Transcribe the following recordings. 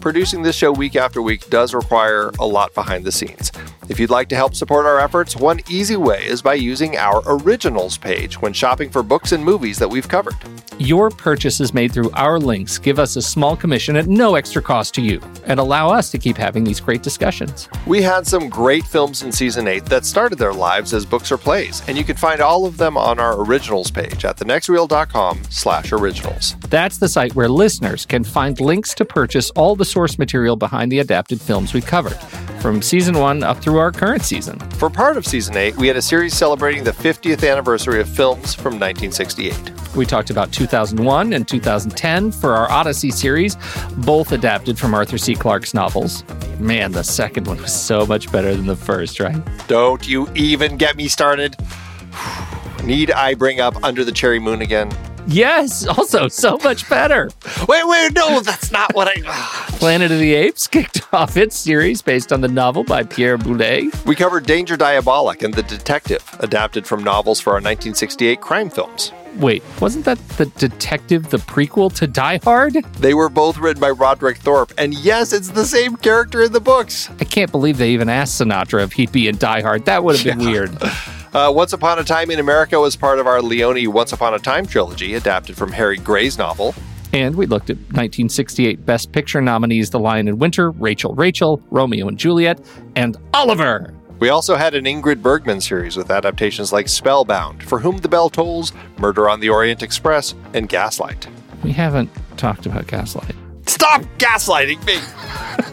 Producing this show week after week does require a lot behind the scenes. If you'd like to help support our efforts, one easy way is by using our originals page when shopping for books and movies that we've covered. Your purchases made through our links give us a small commission at no extra cost to you and allow us to keep having these great discussions. We had some great films in season 8 that started their lives as books or plays, and you can find all of them on our originals page at thenextreel.com slash originals. That's the site where listeners can find links to purchase all the source material behind the adapted films we covered, from season 1 up through our current season. For part of season 8, we had a series celebrating the 50th anniversary of films from 1968. We talked about 2001 and 2010 for our Odyssey series, both adapted from Arthur C. Clarke's novels. Man, the second one was so much better than the first, right? Don't you even get me started. Need I bring up Under the Cherry Moon again? Yes, also so much better. Wait, wait, no, that's not what I. Ah. Planet of the Apes kicked off its series based on the novel by Pierre Boulet. We covered Danger Diabolik and The Detective, adapted from novels for our 1968 crime films. Wait, wasn't that The Detective, the prequel to Die Hard? They were both written by Roderick Thorp, and yes, it's the same character in the books. I can't believe they even asked Sinatra if he'd be in Die Hard. That would have been Yeah. weird. Uh, Once Upon a Time in America was part of our Leone Once Upon a Time trilogy, adapted from Harry Grey's novel. And we looked at 1968 Best Picture nominees The Lion in Winter, Rachel Rachel, Romeo and Juliet, and Oliver. We also had an Ingrid Bergman series with adaptations like Spellbound, For Whom the Bell Tolls, Murder on the Orient Express, and Gaslight. We haven't talked about Gaslight. Stop gaslighting me!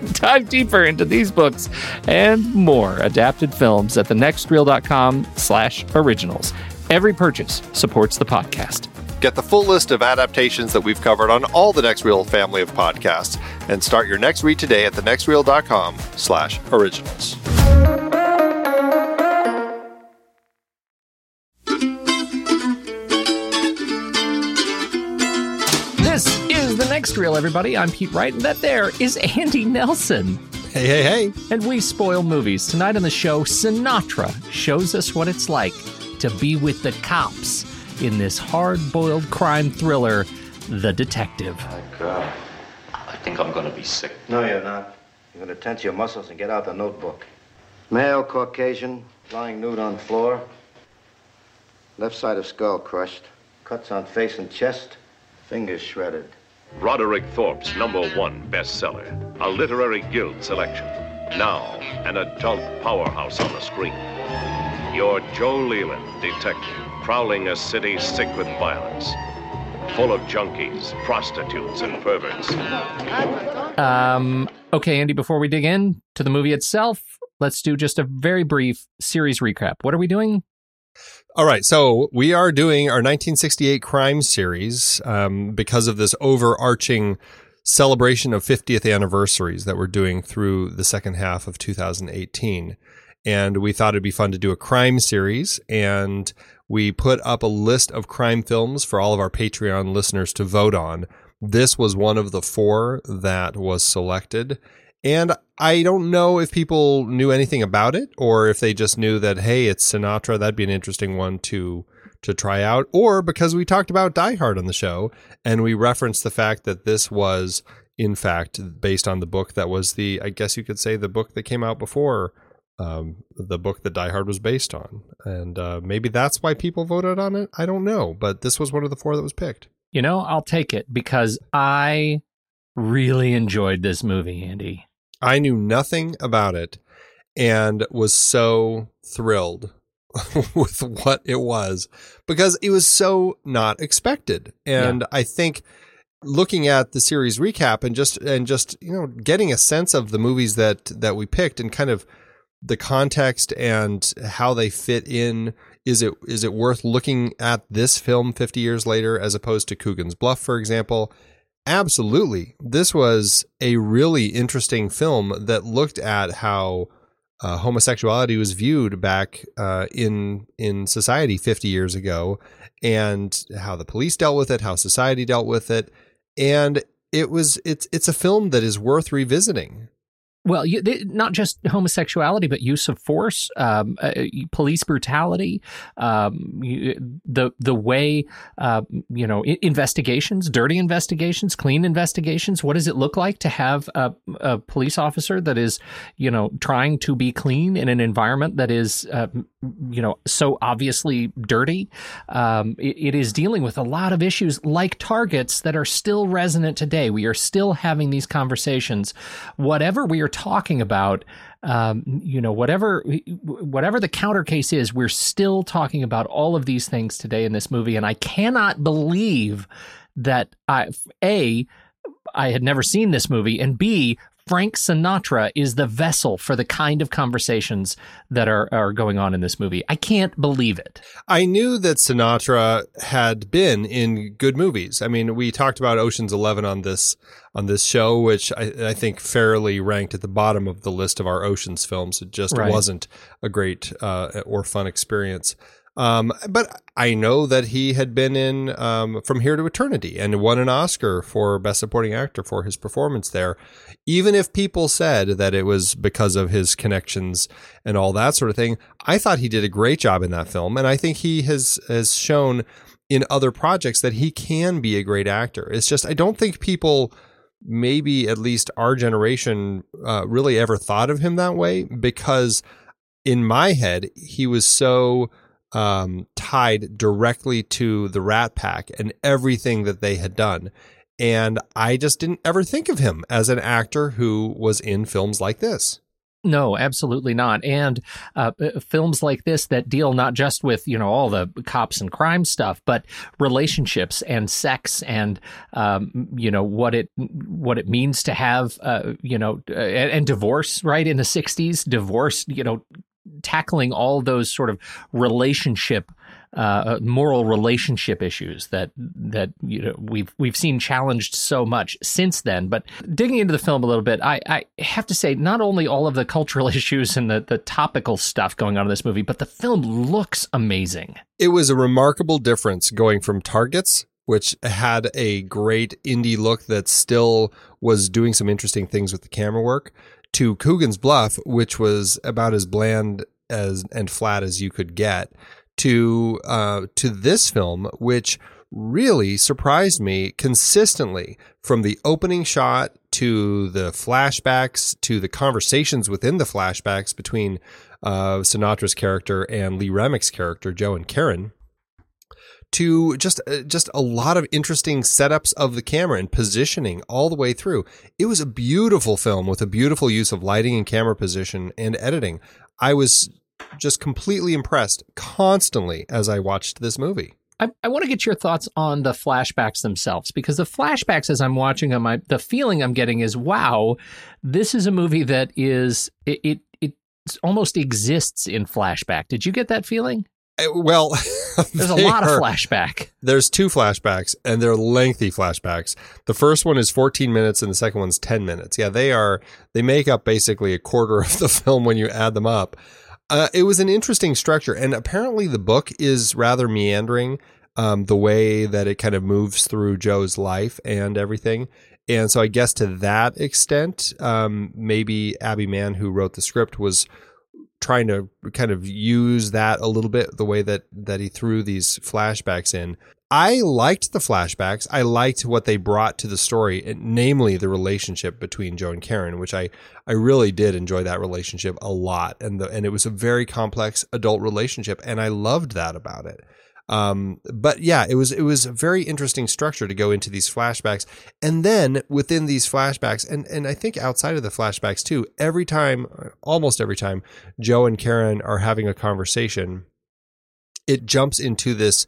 Dive deeper into these books and more adapted films at thenextreel.com slash originals. Every purchase supports the podcast. Get the full list of adaptations that we've covered on all the Next Reel family of podcasts, and start your next read today at thenextreel.com slash originals. Is the next reel, everybody. I'm Pete Wright, and that there is Andy Nelson. Hey, hey, hey. And we spoil movies. Tonight on the show, Sinatra shows us what it's like to be with the cops in this hard boiled crime thriller, The Detective. God, I think I'm gonna be sick. No, you're not. You're gonna tense your muscles and get out the notebook. Male, Caucasian, lying nude on floor. Left side of skull crushed. Cuts on face and chest. Fingers shredded. Roderick Thorp's number one bestseller, a literary guild selection. Now, an adult powerhouse on the screen. Your Joe Leland, detective, prowling a city sick with violence, full of junkies, prostitutes, and perverts. Um, okay, Andy, before we dig in to the movie itself, let's do just a very brief series recap. What are we doing? All right, so we are doing our 1968 crime series um, because of this overarching celebration of 50th anniversaries that we're doing through the second half of 2018. And we thought it'd be fun to do a crime series. And we put up a list of crime films for all of our Patreon listeners to vote on. This was one of the four that was selected. And I don't know if people knew anything about it or if they just knew that, hey, it's Sinatra. That'd be an interesting one to to try out, or because we talked about Die Hard on the show and we referenced the fact that this was, in fact, based on the book that was the, I guess you could say, the book that came out before um, the book that Die Hard was based on. And uh, maybe that's why people voted on it. I don't know, but this was one of the four that was picked. You know, I'll take it because I really enjoyed this movie, Andy. I knew nothing about it and was so thrilled with what it was because it was so not expected. And yeah. I think looking at the series recap and just and just you know getting a sense of the movies that that we picked and kind of the context and how they fit in is it is it worth looking at this film 50 years later as opposed to Coogan's Bluff for example absolutely this was a really interesting film that looked at how uh, homosexuality was viewed back uh, in in society 50 years ago, and how the police dealt with it, how society dealt with it, and it was it's it's a film that is worth revisiting. Well, you, they, not just homosexuality, but use of force, um, uh, police brutality, um, you, the the way uh, you know investigations, dirty investigations, clean investigations. What does it look like to have a, a police officer that is you know trying to be clean in an environment that is uh, you know so obviously dirty? Um, it, it is dealing with a lot of issues like targets that are still resonant today. We are still having these conversations, whatever we are talking about, um, you know, whatever whatever the counter case is, we're still talking about all of these things today in this movie, and I cannot believe that I a I had never seen this movie, and B, Frank Sinatra is the vessel for the kind of conversations that are, are going on in this movie. I can't believe it. I knew that Sinatra had been in good movies. I mean, we talked about Ocean's Eleven on this on this show, which I, I think fairly ranked at the bottom of the list of our Ocean's films. It just right. wasn't a great uh, or fun experience. Um, but I know that he had been in um, From Here to Eternity and won an Oscar for Best Supporting Actor for his performance there. Even if people said that it was because of his connections and all that sort of thing, I thought he did a great job in that film, and I think he has has shown in other projects that he can be a great actor. It's just I don't think people maybe at least our generation uh, really ever thought of him that way because in my head he was so um, tied directly to the Rat Pack and everything that they had done. And I just didn't ever think of him as an actor who was in films like this. No, absolutely not. And uh, uh, films like this that deal not just with you know all the cops and crime stuff, but relationships and sex and um, you know what it what it means to have uh, you know uh, and, and divorce. Right in the '60s, divorce you know tackling all those sort of relationship uh, moral relationship issues that that you know we've we've seen challenged so much since then. But digging into the film a little bit, I, I have to say not only all of the cultural issues and the the topical stuff going on in this movie, but the film looks amazing. It was a remarkable difference going from Targets which had a great indie look that still was doing some interesting things with the camera work, to Coogan's Bluff, which was about as bland as and flat as you could get, to uh, to this film, which really surprised me consistently from the opening shot to the flashbacks to the conversations within the flashbacks between uh, Sinatra's character and Lee Remick's character, Joe and Karen to just uh, just a lot of interesting setups of the camera and positioning all the way through. It was a beautiful film with a beautiful use of lighting and camera position and editing. I was just completely impressed constantly as I watched this movie. I, I want to get your thoughts on the flashbacks themselves because the flashbacks, as I'm watching them, I, the feeling I'm getting is, wow, this is a movie that is it, it it almost exists in flashback. Did you get that feeling? Uh, Well, There's a lot of flashback. There's two flashbacks, and they're lengthy flashbacks. The first one is 14 minutes, and the second one's 10 minutes. Yeah, they are. They make up basically a quarter of the film when you add them up. Uh, it was an interesting structure, and apparently the book is rather meandering. Um, the way that it kind of moves through Joe's life and everything. And so I guess to that extent, um, maybe Abby Mann, who wrote the script, was trying to kind of use that a little bit, the way that that he threw these flashbacks in. I liked the flashbacks. I liked what they brought to the story, namely the relationship between Joe and Karen, which I I really did enjoy that relationship a lot, and the and it was a very complex adult relationship, and I loved that about it. Um, but yeah, it was it was a very interesting structure to go into these flashbacks, and then within these flashbacks, and and I think outside of the flashbacks too, every time, almost every time, Joe and Karen are having a conversation, it jumps into this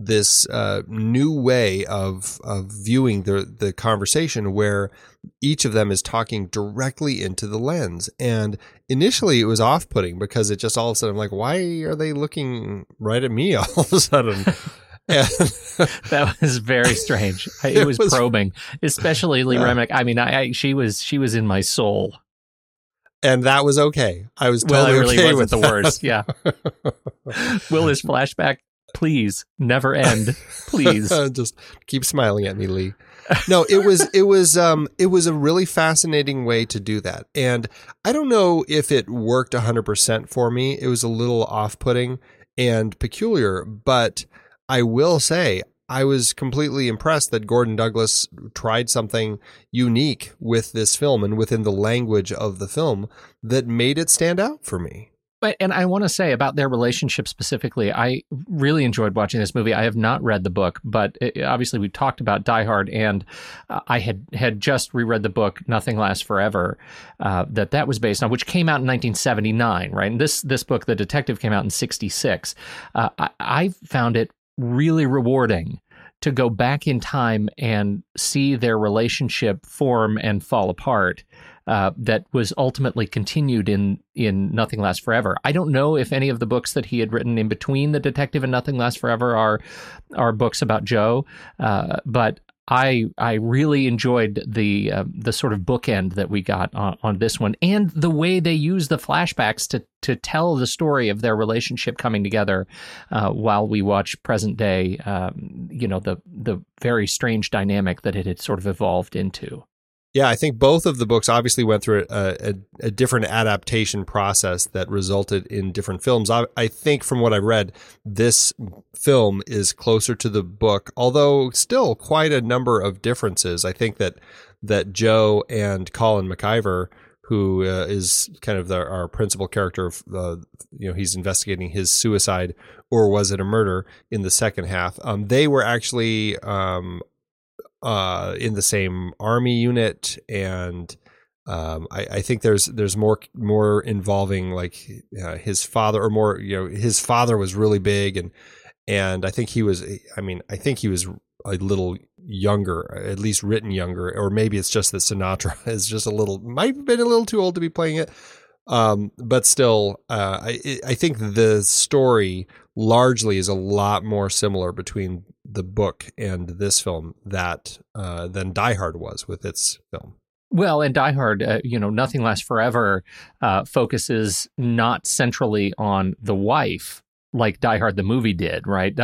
this uh, new way of of viewing the the conversation where each of them is talking directly into the lens and initially it was off-putting because it just all of a sudden I'm like why are they looking right at me all of a sudden and That was very strange. I- It It was, was- probing, especially Lee Yeah. Remick. I mean, I, I she was she was in my soul. and that was okay I was well, totally it really okay wasn't with the that. worst. Yeah. Will this flashback please never end? Please. just keep smiling at me lee no it was it was um it was a really fascinating way to do that and i don't know if it worked 100% for me it was a little off-putting and peculiar but i will say i was completely impressed that gordon douglas tried something unique with this film and within the language of the film that made it stand out for me But and I want to say about their relationship specifically, I really enjoyed watching this movie. I have not read the book, but it, obviously we talked about Die Hard, and uh, I had had just reread the book Nothing Lasts Forever, uh, that that was based on, which came out in 1979, right? And this this book, The Detective, came out in '66. Uh, I, I found it really rewarding to go back in time and see their relationship form and fall apart uh, that was ultimately continued in in Nothing Lasts Forever. I don't know if any of the books that he had written in between The Detective and Nothing Lasts Forever are are books about Joe, uh, but. I I really enjoyed the uh, the sort of bookend that we got on, on this one, and the way they use the flashbacks to to tell the story of their relationship coming together, uh, while we watch present day. Um, you know the the very strange dynamic that it had sort of evolved into. Yeah, I think both of the books obviously went through a, a, a different adaptation process that resulted in different films. I, I think from what I read, this film is closer to the book, although still quite a number of differences. I think that that Joe and Colin McIver, who uh, is kind of the, our principal character, of, uh, you know, he's investigating his suicide or was it a murder in the second half. Um, they were actually um, uh, in the same army unit, and um, I, I think there's there's more more involving like uh, his father, or more you know his father was really big, and and I think he was. I mean, I think he was a little younger, at least written younger, or maybe it's just that Sinatra is just a little might have been a little too old to be playing it. Um, but still, uh, I I think the story largely is a lot more similar between the book and this film that uh, than Die Hard was with its film. Well, and Die Hard, uh, you know, Nothing Lasts Forever uh, focuses not centrally on the wife like Die Hard the movie did, right?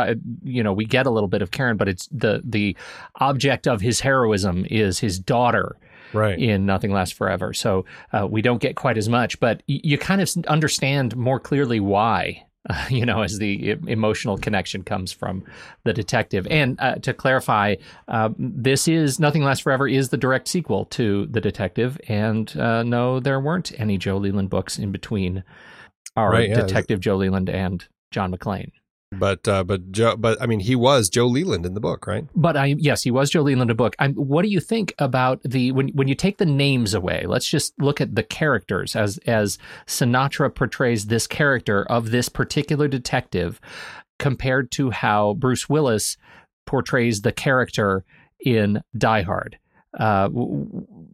You know, we get a little bit of Karen, but it's the the object of his heroism is his daughter Right. in Nothing Lasts Forever. So uh, we don't get quite as much, but y- you kind of understand more clearly why. Uh, you know, as the emotional connection comes from the detective. And uh, to clarify, uh, this is Nothing Lasts Forever is the direct sequel to the detective, and uh, no, there weren't any Joe Leland books in between our Right, yeah. detective Joe Leland and John McClane. But uh, but Joe, but I mean, he was Joe Leland in the book, right? But I yes, he was Joe Leland in the book. I'm, what do you think about the when when you take the names away? Let's just look at the characters as as Sinatra portrays this character of this particular detective compared to how Bruce Willis portrays the character in Die Hard. Uh,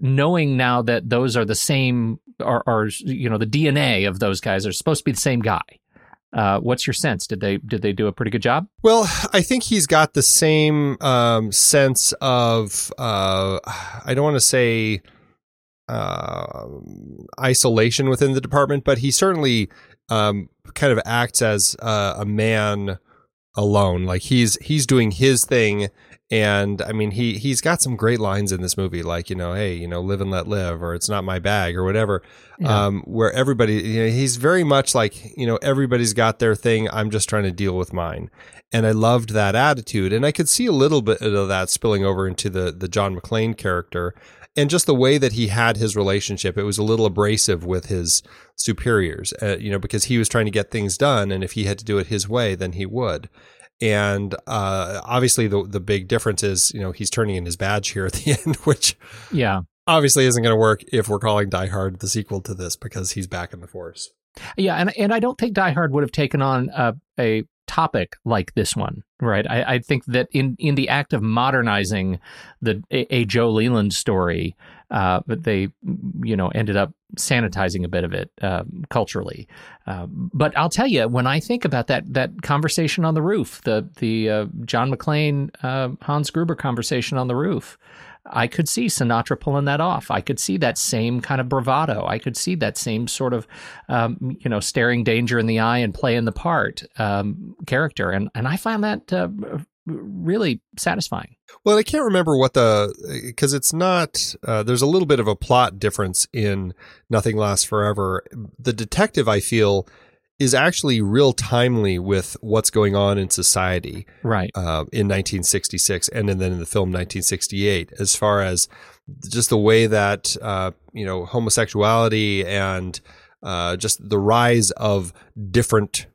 knowing now that those are the same, are, are you know the DNA of those guys are supposed to be the same guy. Uh, what's your sense? Did they did they do a pretty good job? Well, I think he's got the same um, sense of uh, I don't want to say uh, isolation within the department, but he certainly um, kind of acts as uh, a man alone. Like he's he's doing his thing, and I mean he he's got some great lines in this movie, like you know, hey, you know, live and let live, or it's not my bag, or whatever. Yeah. Um, where everybody, you know, he's very much like you know, everybody's got their thing. I'm just trying to deal with mine, and I loved that attitude, and I could see a little bit of that spilling over into the the John McClane character. And just the way that he had his relationship, it was a little abrasive with his superiors, uh, you know, because he was trying to get things done, and if he had to do it his way, then he would. And uh, obviously, the the big difference is, you know, he's turning in his badge here at the end, which Yeah. obviously isn't going to work if we're calling Die Hard the sequel to this because he's back in the force. Yeah, and and I don't think Die Hard would have taken on a, a topic like this one, right? I, I think that in in the act of modernizing the a, a Joe Leland story, uh, but they you know ended up sanitizing a bit of it uh, culturally. Uh, but I'll tell you, when I think about that that conversation on the roof, the the uh, John McClane uh, Hans Gruber conversation on the roof. I could see Sinatra pulling that off. I could see that same kind of bravado. I could see that same sort of, um, you know, staring danger in the eye and playing the part um, character, and and I find that uh, really satisfying. Well, I can't remember what the because it's not. Uh, there's a little bit of a plot difference in Nothing Lasts Forever. The detective, I feel, is actually real timely with what's going on in society Right. uh, in 1966 and then in the film 1968, as far as just the way that uh, you know homosexuality and uh, just the rise of different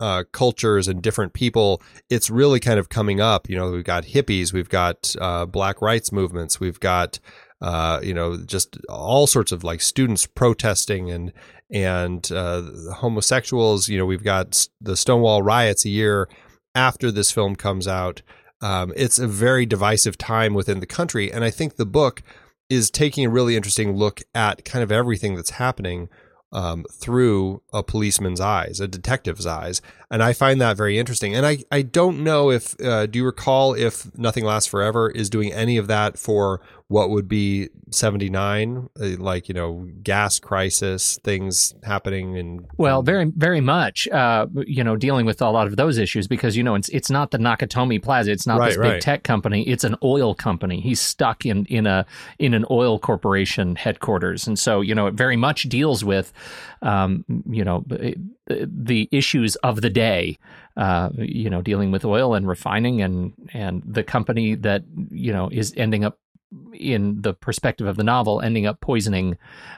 uh, cultures and different people, it's really kind of coming up. You know, we've got hippies, we've got uh, black rights movements, we've got uh, you know just all sorts of like students protesting and and uh, homosexuals. You know, we've got the Stonewall riots a year after this film comes out. Um, it's a very divisive time within the country, and I think the book is taking a really interesting look at kind of everything that's happening um, through a policeman's eyes, a detective's eyes, and I find that very interesting. And I I don't know if uh, do you recall if Nothing Lasts Forever is doing any of that for what would be 79 uh, like you know gas crisis things happening and Well, very, very much, uh, you know, dealing with a lot of those issues because you know it's it's not the Nakatomi Plaza, it's not Right, this big right. tech company, it's an oil company. He's stuck in in a in an oil corporation headquarters, and so you know it very much deals with, um, you know, the, the issues of the day. Uh, you know, dealing with oil and refining, and and the company that you know is ending up in the perspective of the novel, ending up poisoning,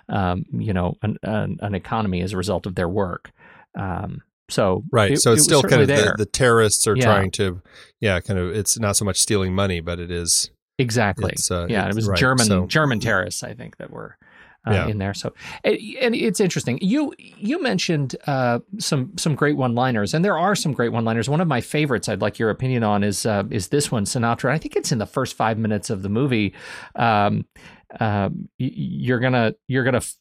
um, you know, an, an, an economy as a result of their work. Um, so right it- so it's was still kind of the, the terrorists are Yeah. trying to yeah kind of it's not so much stealing money but it is exactly. it's, uh, yeah, it was right, German so- German terrorists, I think, that were. Uh, Yeah. In there, so and it's interesting. You you mentioned uh, some some great one liners, and there are some great one liners. One of my favorites, I'd like your opinion on, is uh, is this one, Sinatra. I think it's in the first five minutes of the movie. Um, um, you're gonna you're gonna f-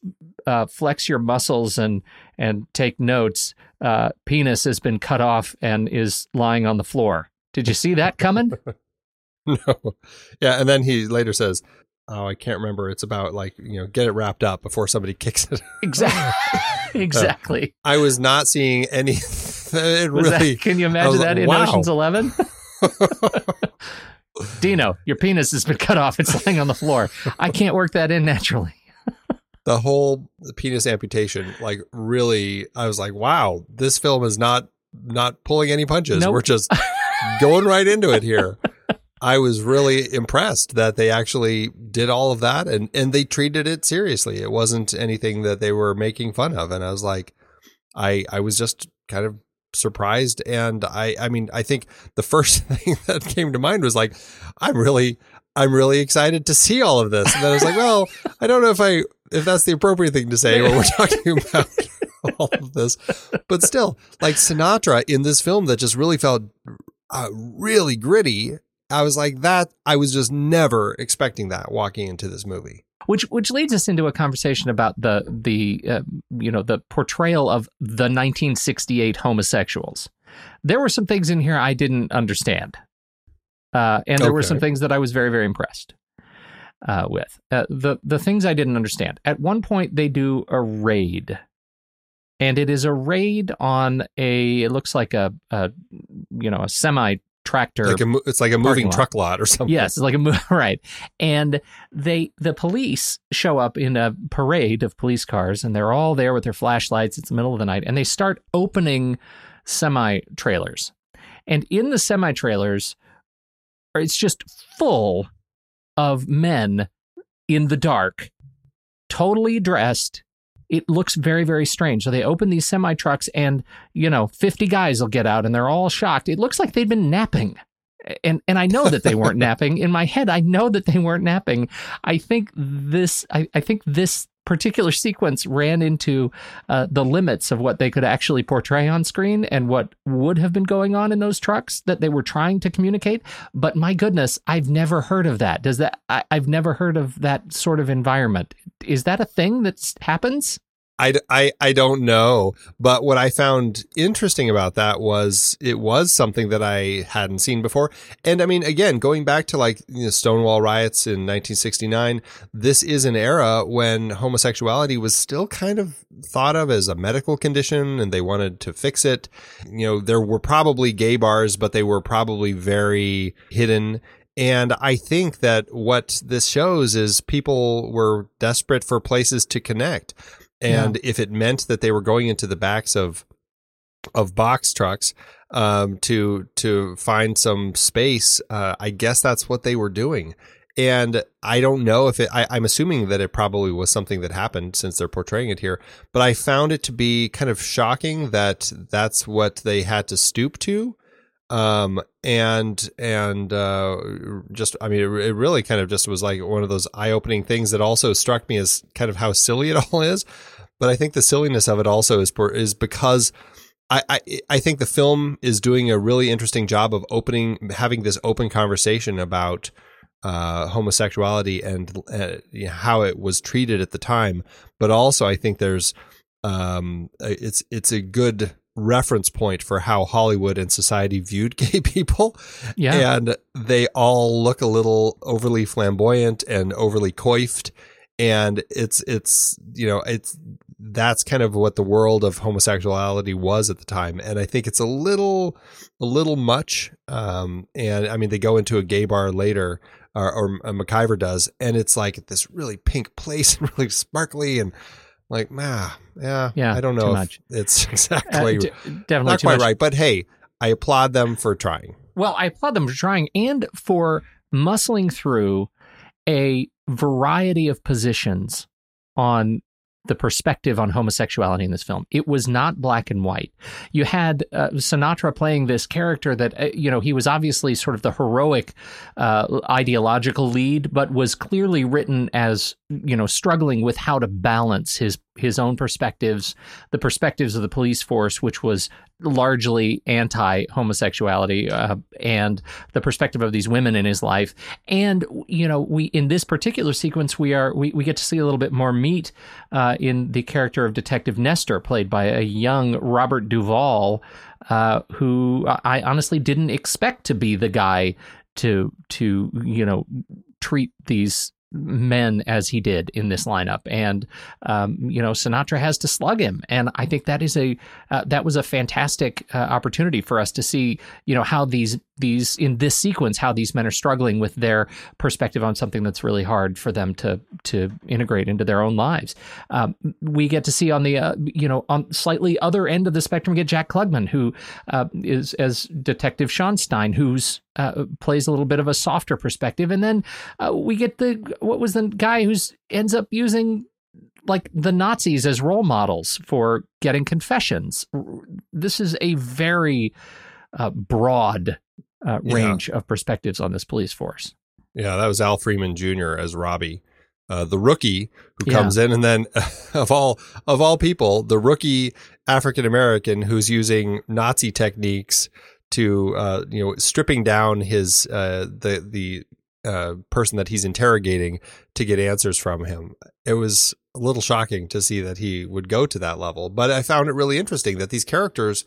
uh, flex your muscles and and take notes. Uh, penis has been cut off and is lying on the floor. Did you see that coming? no yeah and then he later says oh i can't remember it's about like you know get it wrapped up before somebody kicks it exactly. Uh, exactly. i was not seeing any it Was really that, can you imagine that like, in wow. Ocean's Eleven? Dino, your penis has been cut off. It's lying on the floor. I can't work that in naturally. the whole penis amputation like really i was like wow this film is not not pulling any punches Nope. we're just going right into it here i was really impressed that they actually did all of that and and they treated it seriously. It wasn't anything that they were making fun of. And i was like i i was just kind of surprised. And i i mean i think the first thing that came to mind was like i'm really i'm really excited to see all of this. And then i was like well i don't know if i if that's the appropriate thing to say when we're talking about all of this. But still like sinatra in this film that just really felt uh, really gritty i was like that i was just never expecting that walking into this movie which which leads us into a conversation about the the uh, you know the portrayal of the 1968 homosexuals. There were some things in here I didn't understand, uh, and there were some things that I was very very impressed uh, with. Uh, the the things I didn't understand. At one point, they do a raid, and it is a raid on a. It looks like a, a you know a semi tractor Like a, it's like a moving lot. truck lot or something. Yes, it's like a right. And they the police show up in a parade of police cars and they're all there with their flashlights. It's the middle of the night and they start opening semi trailers. And in the semi trailers it's just full of men in the dark, totally dressed. It looks very, very strange. So they open these semi trucks, and you know, fifty guys will get out, and they're all shocked. It looks like they'd been napping, and and I know that they weren't napping. In my head, I know that they weren't napping. I think this, I, I think this particular sequence ran into uh, the limits of what they could actually portray on screen and what would have been going on in those trucks that they were trying to communicate. But my goodness, I've never heard of that. Does that? I, I've never heard of that sort of environment. Is that a thing that happens? I, I, I don't know. But what I found interesting about that was it was something that I hadn't seen before. And I mean, again, going back to like you know, Stonewall riots in 1969, this is an era when homosexuality was still kind of thought of as a medical condition and they wanted to fix it. You know, there were probably gay bars, but they were probably very hidden. And I think that what this shows is people were desperate for places to connect. And if it meant that they were going into the backs of of box trucks um, to to find some space, uh, I guess that's what they were doing. And I don't know if it. I, I'm assuming that it probably was something that happened since they're portraying it here. But I found it to be kind of shocking that that's what they had to stoop to um and and uh just i mean it, it really kind of just was like one of those eye-opening things that also struck me as kind of how silly it all is. But i think the silliness of it also is por- is because I, I I think the film is doing a really interesting job of opening having this open conversation about uh, homosexuality and uh, how it was treated at the time, but also I think there's um, it's it's a good reference point for how Hollywood and society viewed gay people. Yeah. And they all look a little overly flamboyant and overly coiffed. And it's, it's, you know, it's, that's kind of what the world of homosexuality was at the time. And I think it's a little, a little much. Um, and I mean, they go into a gay bar later, or, or McIver does, and it's like this really pink place and really sparkly and like, ah, yeah, Yeah, I don't too know if much. it's Uh, exactly d- definitely not quite much. right. But hey, I applaud them for trying. Well, I applaud them for trying and for muscling through a variety of positions on the perspective on homosexuality in this film. It was not black and white. You had uh, Sinatra playing this character that, uh, you know, he was obviously sort of the heroic uh, ideological lead, but was clearly written as, you know, struggling with how to balance his his own perspectives, the perspectives of the police force, which was largely anti homosexuality, uh, and the perspective of these women in his life. And you know, we in this particular sequence, we are we, we get to see a little bit more meat uh, in the character of Detective Nestor, played by a young Robert Duvall, uh, who I honestly didn't expect to be the guy to to you know treat these men as he did in this lineup. And um, you know sinatra has to slug him. And i think that is a uh, that was a fantastic uh, opportunity for us to see you know how these these in this sequence how these men are struggling with their perspective on something that's really hard for them to to integrate into their own lives um, we get to see on the uh, you know on slightly other end of the spectrum get jack klugman who uh, is as detective schoenstein who's uh, plays a little bit of a softer perspective and then uh, we get the what was the guy who's ends up using like the Nazis as role models for getting confessions. This is a very uh, broad uh, Yeah. range of perspectives on this police force. Yeah, that was Al Freeman Jr. as Robbie, uh, the rookie who Yeah. comes in, and then of all of all people, the rookie African American who's using Nazi techniques to uh, you know stripping down his uh, the the uh, person that he's interrogating to get answers from him. It was a little shocking to see that he would go to that level, but I found it really interesting that these characters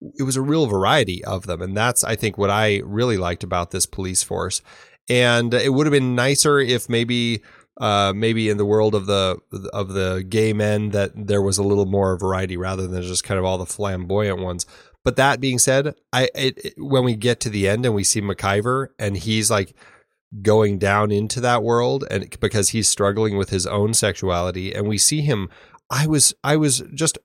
it was a real variety of them. And that's, I think, what I really liked about this police force. And it would have been nicer if maybe, uh, maybe in the world of the, of the gay men that there was a little more variety rather than just kind of all the flamboyant ones. But that being said, I, it, it, when we get to the end and we see McIver and he's like, going down into that world and because he's struggling with his own sexuality and we see him I was I was just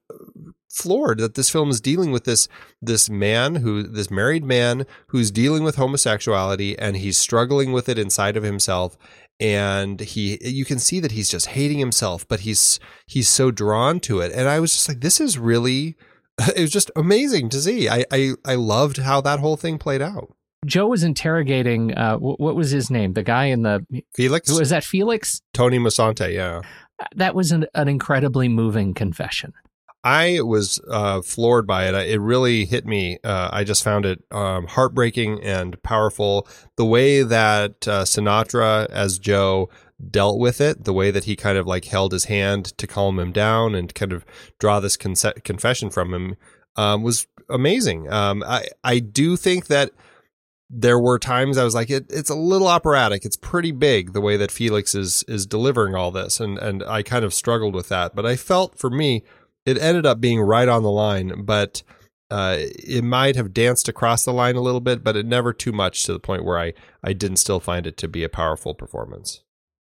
floored that this film is dealing with this this man who this married man who's dealing with homosexuality and he's struggling with it inside of himself and he you can see that he's just hating himself but he's he's so drawn to it and I was just like this is really it was just amazing to see I I, I loved how that whole thing played out Joe was interrogating uh, what was his name? The guy in the Felix. Was that Felix? Tony Musante. Yeah. That was an, an incredibly moving confession. I was uh, floored by it. It really hit me. Uh, I just found it um, heartbreaking and powerful. The way that uh, Sinatra, as Joe, dealt with it, the way that he kind of like held his hand to calm him down and kind of draw this con- confession from him um, was amazing. Um, I I do think that there were times I was like, it, it's a little operatic. It's pretty big the way that Felix is is delivering all this, and and I kind of struggled with that. But I felt for me it ended up being right on the line, but uh, it might have danced across the line a little bit, but it never too much to the point where I, I didn't still find it to be a powerful performance.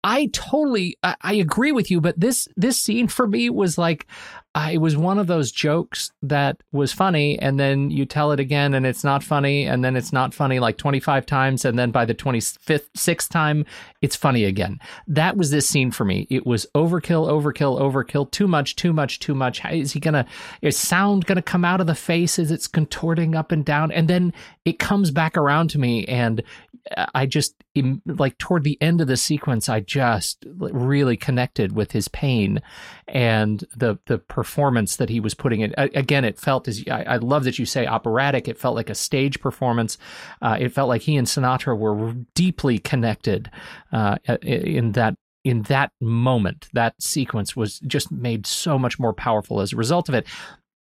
I totally I, I agree with you, but this this scene for me was like it was one of those jokes that was funny, and then you tell it again, and it's not funny, and then it's not funny like twenty five times, and then by the twenty fifth sixth time, it's funny again. That was this scene for me. It was overkill, overkill, overkill. Too much, too much, too much. How is he gonna? Is sound gonna come out of the face as it's contorting up and down, and then it comes back around to me, and I just like toward the end of the sequence, I just really connected with his pain and the the performance that he was putting in. Again, it felt as I, I love that you say operatic. It felt like a stage performance. Uh, it felt like he and Sinatra were deeply connected uh, in that in that moment. That sequence was just made so much more powerful as a result of it.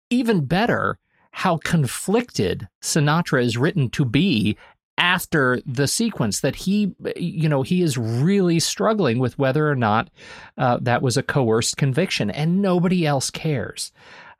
Even better, how conflicted Sinatra is written to be after the sequence that he you know he is really struggling with whether or not uh, that was a coerced conviction and nobody else cares.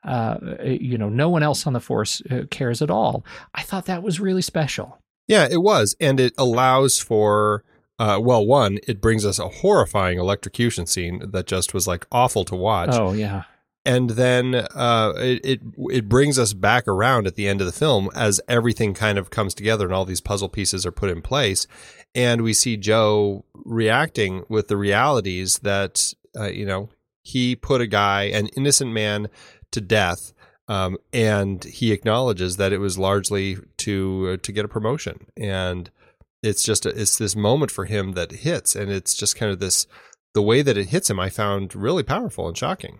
Uh, you know no one else on the force uh, cares at all. I thought that was really special. Yeah it was and it allows for uh, well, one, it brings us a horrifying electrocution scene that just was like awful to watch. Oh yeah, and then uh, it, it, it brings us back around at the end of the film as everything kind of comes together and all these puzzle pieces are put in place, and we see Joe reacting with the realities that uh, you know he put a guy, an innocent man, to death. Um, and he acknowledges that it was largely to uh, to get a promotion, and it's just a, it's this moment for him that hits, and it's just kind of this the way that it hits him. I found really powerful and shocking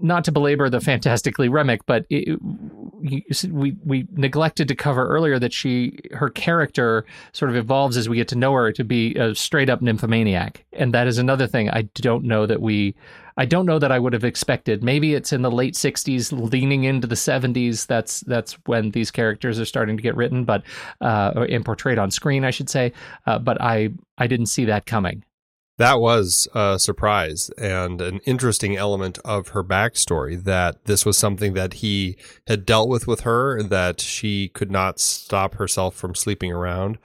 not to belabor the fantastically Remick, but it, we we neglected to cover earlier that she her character sort of evolves as we get to know her to be a straight up nymphomaniac, and that is another thing I don't know that we. I don't know that I would have expected. Maybe it's in the late '60s, leaning into the '70s. That's that's when these characters are starting to get written, but uh, and portrayed on screen, I should say. Uh, but I I didn't see that coming. That was a surprise and an interesting element of her backstory that this was something that he had dealt with with her, that she could not stop herself from sleeping around.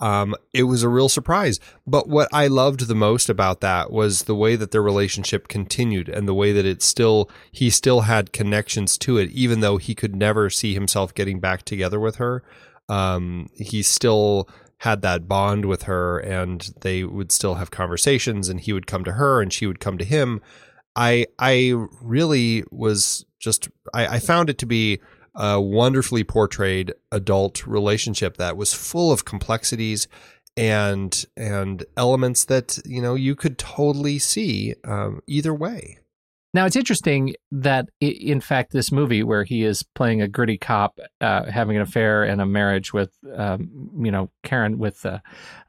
Um, it was a real surprise. But what I loved the most about that was the way that their relationship continued and the way that it still, he still had connections to it, even though he could never see himself getting back together with her. Um, he still had that bond with her and they would still have conversations and he would come to her and she would come to him. I I really was just I, I found it to be a wonderfully portrayed adult relationship that was full of complexities and and elements that you know you could totally see um, either way. Now it's interesting that, in fact, this movie where he is playing a gritty cop, uh, having an affair and a marriage with, um, you know, Karen with uh,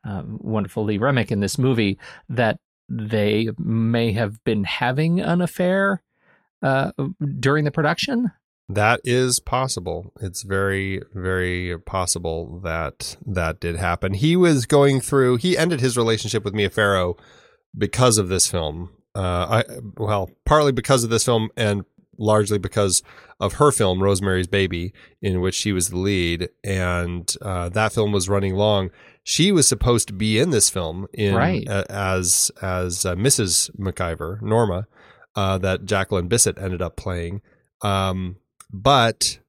um, wonderful Lee Remick in this movie, that they may have been having an affair uh, during the production. That is possible. It's very, very possible that that did happen. He was going through. He ended his relationship with Mia Farrow because of this film. Uh, I well, partly because of this film, and largely because of her film Rosemary's Baby, in which she was the lead, and uh, that film was running long. She was supposed to be in this film in Right. uh, as as uh, Mrs. McIver, Norma, uh, that Jacqueline Bisset ended up playing. Um, but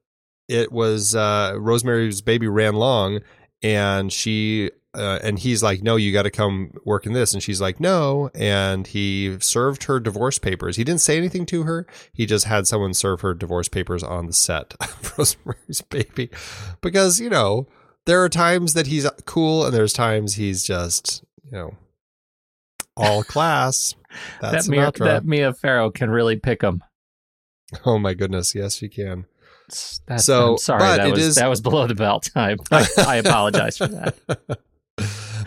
it was uh, Rosemary's Baby ran long, and she uh, and he's like, "No, you got to come work in this," and she's like, "No," and he served her divorce papers. He didn't say anything to her. He just had someone serve her divorce papers on the set of Rosemary's Baby, because you know there are times that he's cool, and there's times he's just you know all class. That's that Mia, that Mia Farrow can really pick him. oh my goodness, yes, she can. That's, So, I'm sorry, but that it was is- that was below the belt. I, I apologize for that.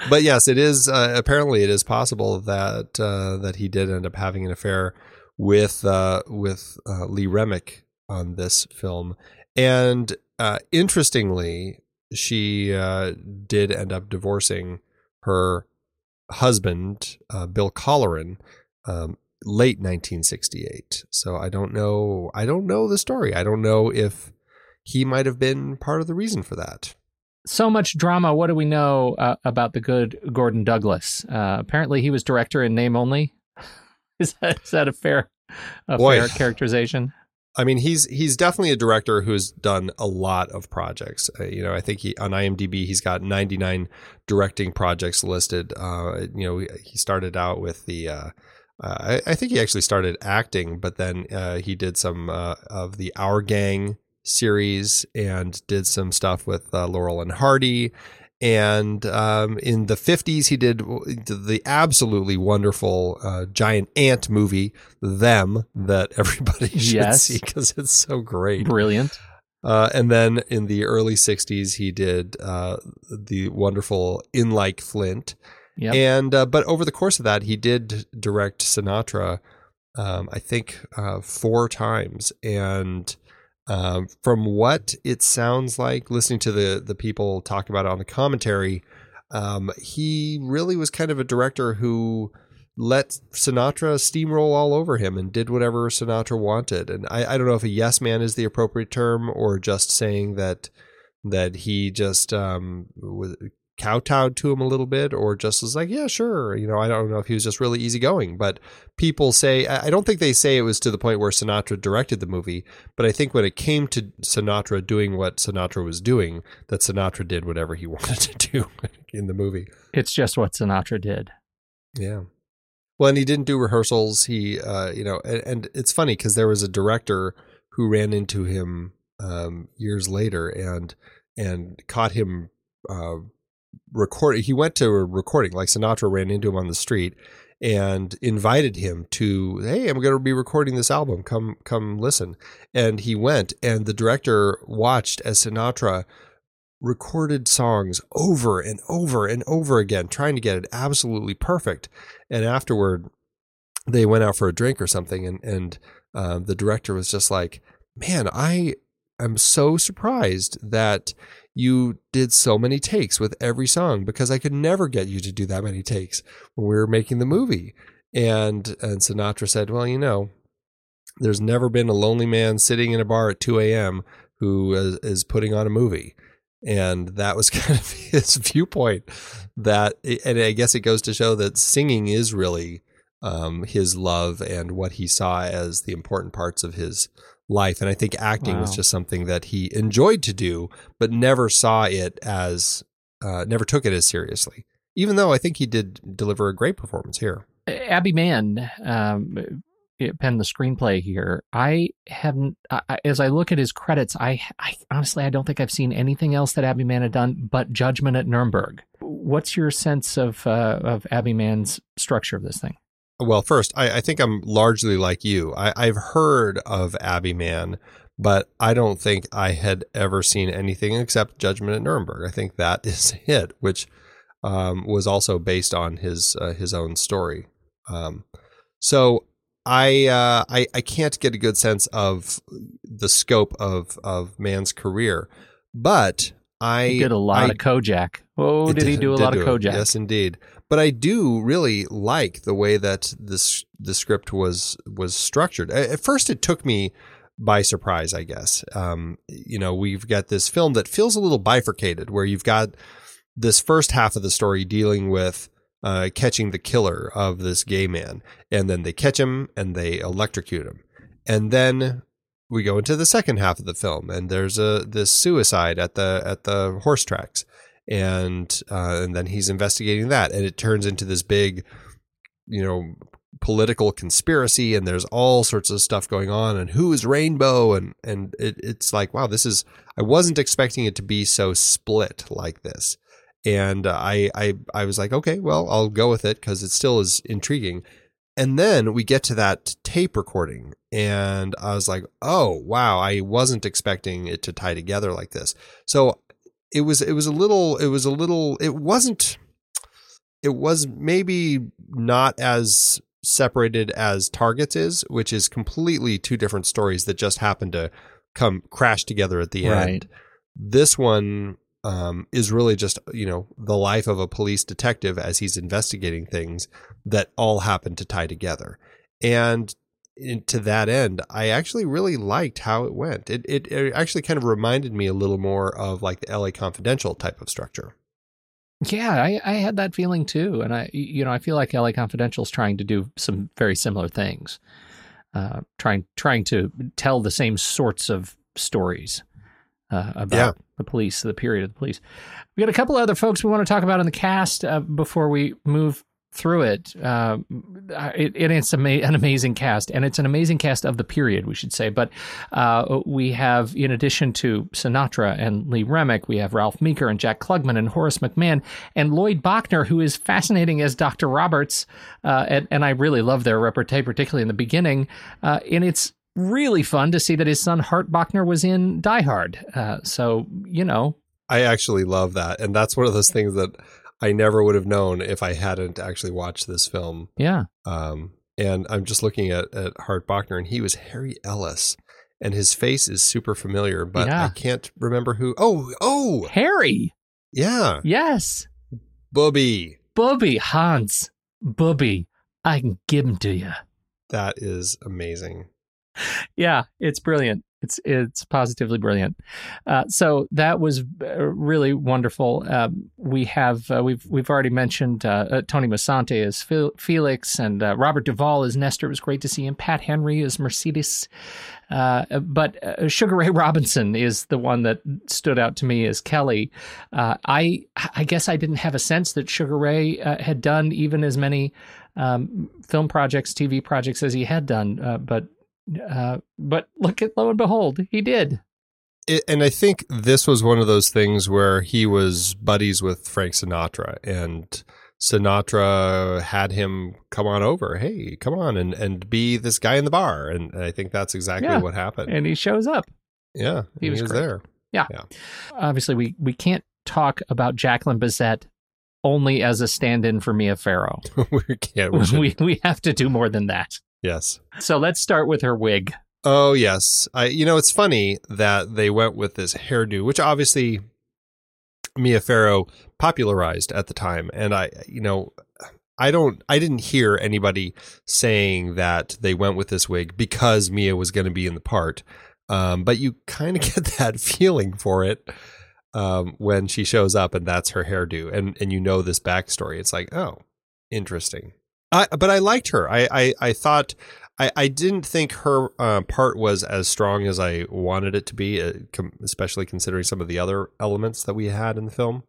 but yes, it is. Uh, apparently, it is possible that uh, that he did end up having an affair with uh, with uh, Lee Remick on this film, and uh, interestingly, she uh, did end up divorcing her husband, Bill Colleran. Um, late 1968 so i don't know i don't know the story i don't know if he might have been part of the reason for that so much drama. What do we know uh, about the good Gordon Douglas? Uh, apparently, he was director in name only. Is that, is that a fair, a Boy. fair characterization? I mean, he's he's definitely a director who's done a lot of projects. Uh, you know, I think he on IMDb he's got 99 directing projects listed. Uh, you know, he started out with the. Uh, uh, I, I think he actually started acting, but then uh, he did some uh, of the Our Gang series and did some stuff with uh, Laurel and Hardy. And um, in the 50s, he did the absolutely wonderful uh, giant ant movie, Them, that everybody should Yes. see because it's so great. Brilliant. Uh, and then in the early 60s, he did uh, the wonderful In Like Flint. Yep. And uh, but over the course of that, he did direct Sinatra, um, I think, uh, four times. And um, from what it sounds like, listening to the the people talk about it on the commentary, um, he really was kind of a director who let Sinatra steamroll all over him and did whatever Sinatra wanted. And I, I don't know if a yes man is the appropriate term or just saying that that he just um, was kowtowed to him a little bit or just was like, yeah, sure. You know, I don't know if he was just really easygoing, but people say, I don't think they say it was to the point where Sinatra directed the movie, but I think when it came to Sinatra doing what Sinatra was doing, that Sinatra did whatever he wanted to do in the movie. It's just what Sinatra did. Yeah. Well, and he didn't do rehearsals. He, uh, you know, and, and it's funny because there was a director who ran into him um, years later and and caught him uh, recording. He went to a recording, like Sinatra ran into him on the street and invited him to, hey, I'm going to be recording this album. Come, come listen. And he went, and the director watched as Sinatra recorded songs over and over and over again, trying to get it absolutely perfect. And afterward, they went out for a drink or something, and and uh, the director was just like, "Man, I am so surprised that you did so many takes with every song because I could never get you to do that many takes when we were making the movie." And and Sinatra said, "Well, you know." There's never been a lonely man sitting in a bar at 2 a.m. who is, is putting on a movie and that was kind of his viewpoint that and i guess it goes to show that singing is really um, his love and what he saw as the important parts of his life and i think acting was just something that he enjoyed to do but never saw it as uh, never took it as seriously even though i think he did deliver a great performance here Abby Mann um, penned the screenplay here. I haven't, I- as I look at his credits, I, I honestly I don't think I've seen anything else that Abby Mann had done but Judgment at Nuremberg. What's your sense of uh, of Abby Mann's structure of this thing? Well, first, I, I think I'm largely like you. I, I've heard of Abby Mann, but I don't think I had ever seen anything except Judgment at Nuremberg. I think that is it, which um, was also based on his uh, his own story. Um, so I, uh, I I can't get a good sense of the scope of of Mann's career, but I He did a lot I- of Kojak. Oh, it did, he do a lot of it. Kojak? Yes, indeed. But I do really like the way that this the script was was structured. At first, it took me by surprise. I guess um, you know we've got this film that feels a little bifurcated, where you've got this first half of the story dealing with uh, catching the killer of this gay man, and then they catch him and they electrocute him, and then we go into the second half of the film, and there's a this suicide at the at the horse tracks, and uh, and then he's investigating that, and it turns into this big, you know, political conspiracy, and there's all sorts of stuff going on, and who is Rainbow, and and it, it's like wow, this is I wasn't expecting it to be so split like this, and I I I was like okay, well I'll go with it because it still is intriguing. And then we get to that tape recording, and I was like, "Oh wow! I wasn't expecting it to tie together like this." So it was it was a little it was a little it wasn't it was maybe not as separated as Targets is, which is completely two different stories that just happen to come crash together at the Right. end. This one um, is really just you know the life of a police detective as he's investigating things that all happen to tie together, and to that end, I actually really liked how it went. It, it it actually kind of reminded me a little more of like the LA Confidential type of structure. Yeah, I, I had that feeling too, and I, you know, I feel like LA Confidential is trying to do some very similar things, uh, trying trying to tell the same sorts of stories uh, about Yeah. the police, the period of the police. We got a couple other folks we want to talk about in the cast uh, before we move through it. Uh, it, it it's ama- an amazing cast, and it's an amazing cast of the period, we should say. But uh, we have, in addition to Sinatra and Lee Remick, we have Ralph Meeker and Jack Klugman and Horace McMahon and Lloyd Bochner, who is fascinating as Dr. Roberts. Uh, and, and I really love their repartee, particularly in the beginning. Uh, and it's really fun to see that his son Hart Bochner was in Die Hard. Uh, so, you know, I actually love that, and that's one of those things that I never would have known if I hadn't actually watched this film. yeah. Um, and I'm just looking at at Hart Bochner, and he was Harry Ellis, and his face is super familiar, but Yeah. I can't remember who. Oh, oh, Harry. yeah, Yes. Bubby. Bubby Hans. Bubby. I can give him to you. That is amazing. yeah, it's brilliant. It's it's positively brilliant. Uh, so that was uh, really wonderful. Um, we have uh, we've we've already mentioned uh, uh, Tony Musante as Fel- Felix and uh, Robert Duvall as Nestor. It was great to see him. Pat Henry as Mercedes. Uh, but uh, Sugar Ray Robinson is the one that stood out to me as Kelly. Uh, I I guess I didn't have a sense that Sugar Ray uh, had done even as many um, film projects, TV projects as he had done. Uh, but uh, but look at lo and behold, he did. It, and I think this was one of those things where he was buddies with Frank Sinatra, and Sinatra had him come on over. Hey, come on and and be this guy in the bar, and I think that's exactly Yeah. what happened. And he shows up. yeah, he was great. there. Obviously, we we can't talk about Jacqueline Bisset only as a stand-in for Mia Farrow. we can't. We we we have to do more than that. Yes. So let's start with her wig. Oh yes. I you know it's funny that they went with this hairdo, which obviously Mia Farrow popularized at the time, and I you know I don't I didn't hear anybody saying that they went with this wig because Mia was going to be in the part. Um, but you kind of get that feeling for it um, when she shows up and that's her hairdo, and and you know this backstory. It's like, oh, interesting. I, but I liked her. I I, I thought I, I didn't think her uh, part was as strong as I wanted it to be, uh, especially considering some of the other elements that we had in the film.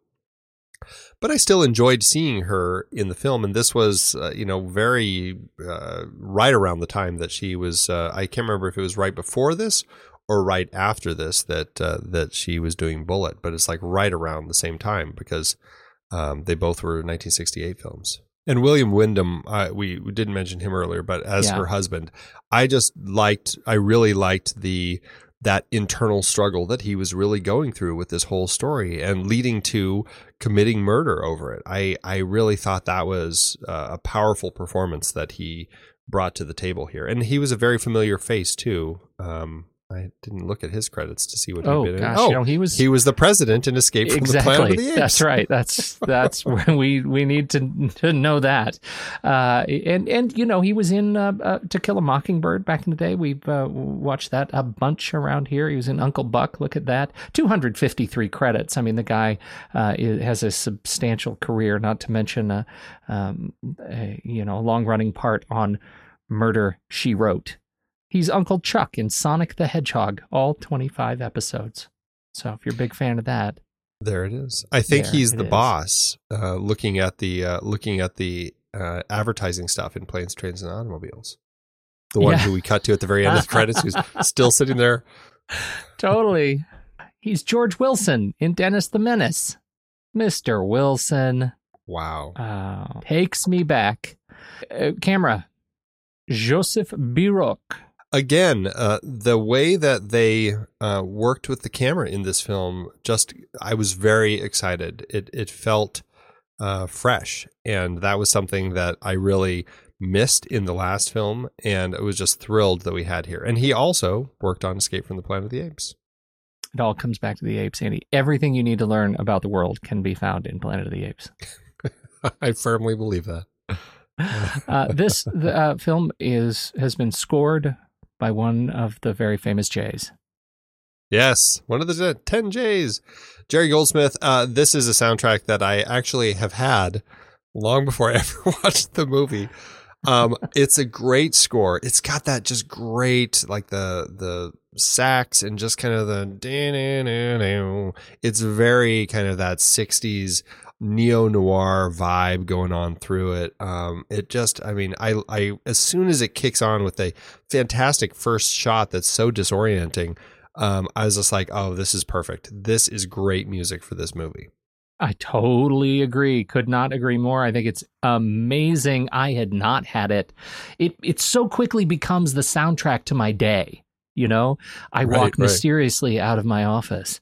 But I still enjoyed seeing her in the film, and this was, uh, you know, very uh, right around the time that she was. Uh, I can't remember if it was right before this or right after this that uh, that she was doing Bullet, but it's like right around the same time because um, they both were 1968 films. And William Windom, uh, we, we didn't mention him earlier, but as Yeah. her husband, I just liked, I really liked the that internal struggle that he was really going through with this whole story and leading to committing murder over it. I I really thought that was uh, a powerful performance that he brought to the table here, and he was a very familiar face too. Um, I didn't look at his credits to see what Oh he'd been gosh, in. you know he was he was the president in Escape from the Planet of the Apes. That's right. That's that's where we we need to to know that. Uh, and and you know he was in uh, uh, To Kill a Mockingbird back in the day. We've uh, watched that a bunch around here. He was in Uncle Buck. Look at that, two hundred fifty three credits. I mean the guy uh, has a substantial career. Not to mention a, um, a you know long running part on Murder She Wrote. He's Uncle Chuck in Sonic the Hedgehog, all twenty five episodes. So if you're a big fan of that. There it is. I think he's the is. boss. Uh, looking at the uh, looking at the uh, advertising stuff in planes, trains, and automobiles. The one Yeah. who we cut to at the very end of the credits, who's still sitting there. Totally. He's George Wilson in Dennis the Menace. Mr. Wilson Wow. uh, takes me back. Uh, camera. Joseph Biroc. Again, uh, the way that they uh, worked with the camera in this film, just I was very excited. It it felt uh, fresh, and that was something that I really missed in the last film, and I was just thrilled that we had here. And he also worked on Escape from the Planet of the Apes. It all comes back to the apes, Andy. Everything you need to learn about the world can be found in Planet of the Apes. I firmly believe that. Uh, this the, uh, film is has been scored by one of the very famous Jays. Yes, one of the 10 J's. Jerry Goldsmith. Uh, this is a soundtrack that I actually have had long before I ever watched the movie. Um, it's a great score. It's got that just great, like the the sax and just kind of the. It's very kind of that '60s neo noir vibe going on through it. Um, it just, I mean, I, I as soon as it kicks on with a fantastic first shot that's so disorienting, um, I was just like, oh, this is perfect. This is great music for this movie. I totally agree. Could not agree more. I think it's amazing. I had not had it. It it so quickly becomes the soundtrack to my day. You know, I Right, walk right. mysteriously out of my office.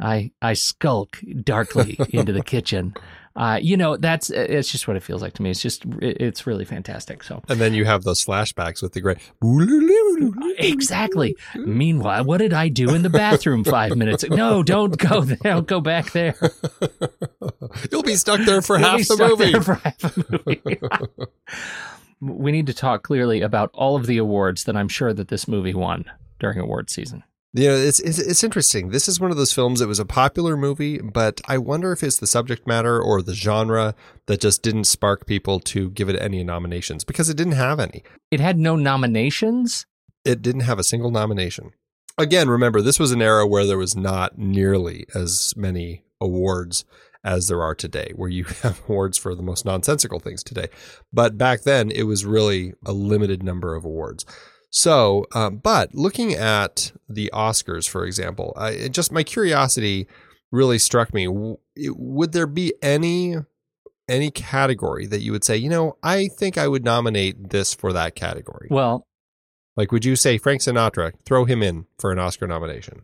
I I skulk darkly into the kitchen. Uh, you know, that's it's just what it feels like to me. It's just it's really fantastic. So And then you have those flashbacks with the great. exactly. Meanwhile, what did I do in the bathroom five minutes? No, don't go there. Don't go back there. You'll be stuck there for half the stuck movie. there for half the movie. we need to talk clearly about all of the awards that I'm sure that this movie won during award season. You know, it's, it's it's interesting. This is one of those films that was a popular movie, but I wonder if it's the subject matter or the genre that just didn't spark people to give it any nominations because it didn't have any. It had no nominations. It didn't have a single nomination. Again, remember this was an era where there was not nearly as many awards as there are today, where you have awards for the most nonsensical things today. But back then, it was really a limited number of awards. So, um, but looking at the Oscars, for example, I, it just my curiosity really struck me. W- Would there be any any category that you would say, you know, I think I would nominate this for that category? Well, Like, would you say Frank Sinatra, throw him in for an Oscar nomination?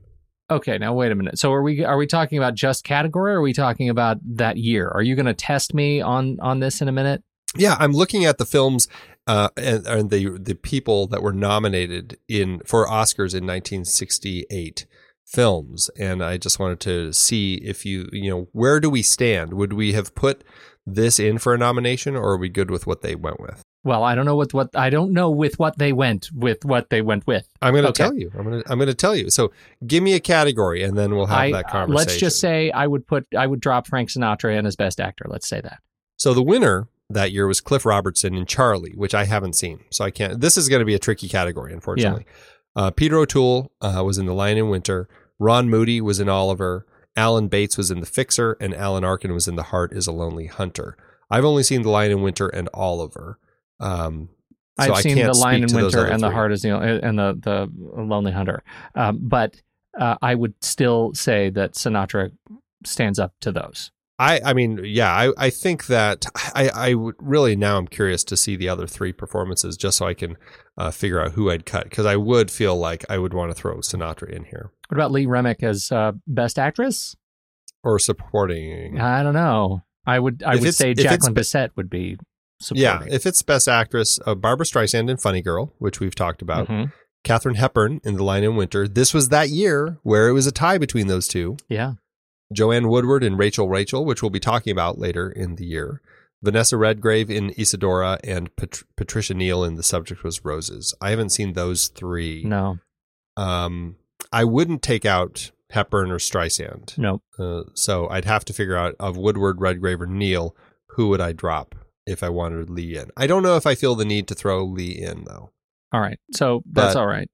okay, now wait a minute. So are we are we talking about just category or are we talking about that year? Are you going to test me on on this in a minute? Yeah, I'm looking at the films uh, and, and the the people that were nominated in for Oscars in 1968 films, and I just wanted to see if you you know where do we stand? Would we have put this in for a nomination, or are we good with what they went with? Well, I don't know what what I don't know with what they went with what they went with. I'm going to Okay. tell you. I'm going to I'm going to tell you. So give me a category, and then we'll have I, that uh, conversation. let's just say I would put I would drop Frank Sinatra in as best actor. Let's say that. So the winner that year was Cliff Robertson in Charlie, which I haven't seen. So I can't. This is going to be a tricky category, unfortunately. Uh, Peter O'Toole uh, was in The Lion in Winter. Ron Moody was in Oliver. Alan Bates was in The Fixer, and Alan Arkin was in The Heart Is a Lonely Hunter. I've only seen The Lion in Winter and Oliver. Um, so I've I seen the Lion in Winter and the three. Heart is the and the the Lonely Hunter, um, but uh, I would still say that Sinatra stands up to those. I, I mean, yeah, I, I think that I, I would really now I'm curious to see the other three performances just so I can uh, figure out who I'd cut because I would feel like I would want to throw Sinatra in here What about Lee Remick as uh, best actress? or supporting. I don't know. I would I If would say Jacqueline Bisset would be yeah, if it's best actress, uh, Barbra Streisand in Funny Girl, which we've talked about, Mhm. Katharine Hepburn in The Lion in Winter. This was that year where it was a tie between those two. Yeah. Joanne Woodward in Rachel Rachel, which we'll be talking about later in the year. Vanessa Redgrave in Isadora and Pat- Patricia Neal in The Subject Was Roses. I haven't seen those three. No. Um, I wouldn't take out Hepburn or Streisand. No. Uh, so I'd have to figure out of Woodward, Redgrave, or Neal, who would I drop if I wanted Lee in. I don't know if I feel the need to throw Lee in though. All right. So that's But- all right.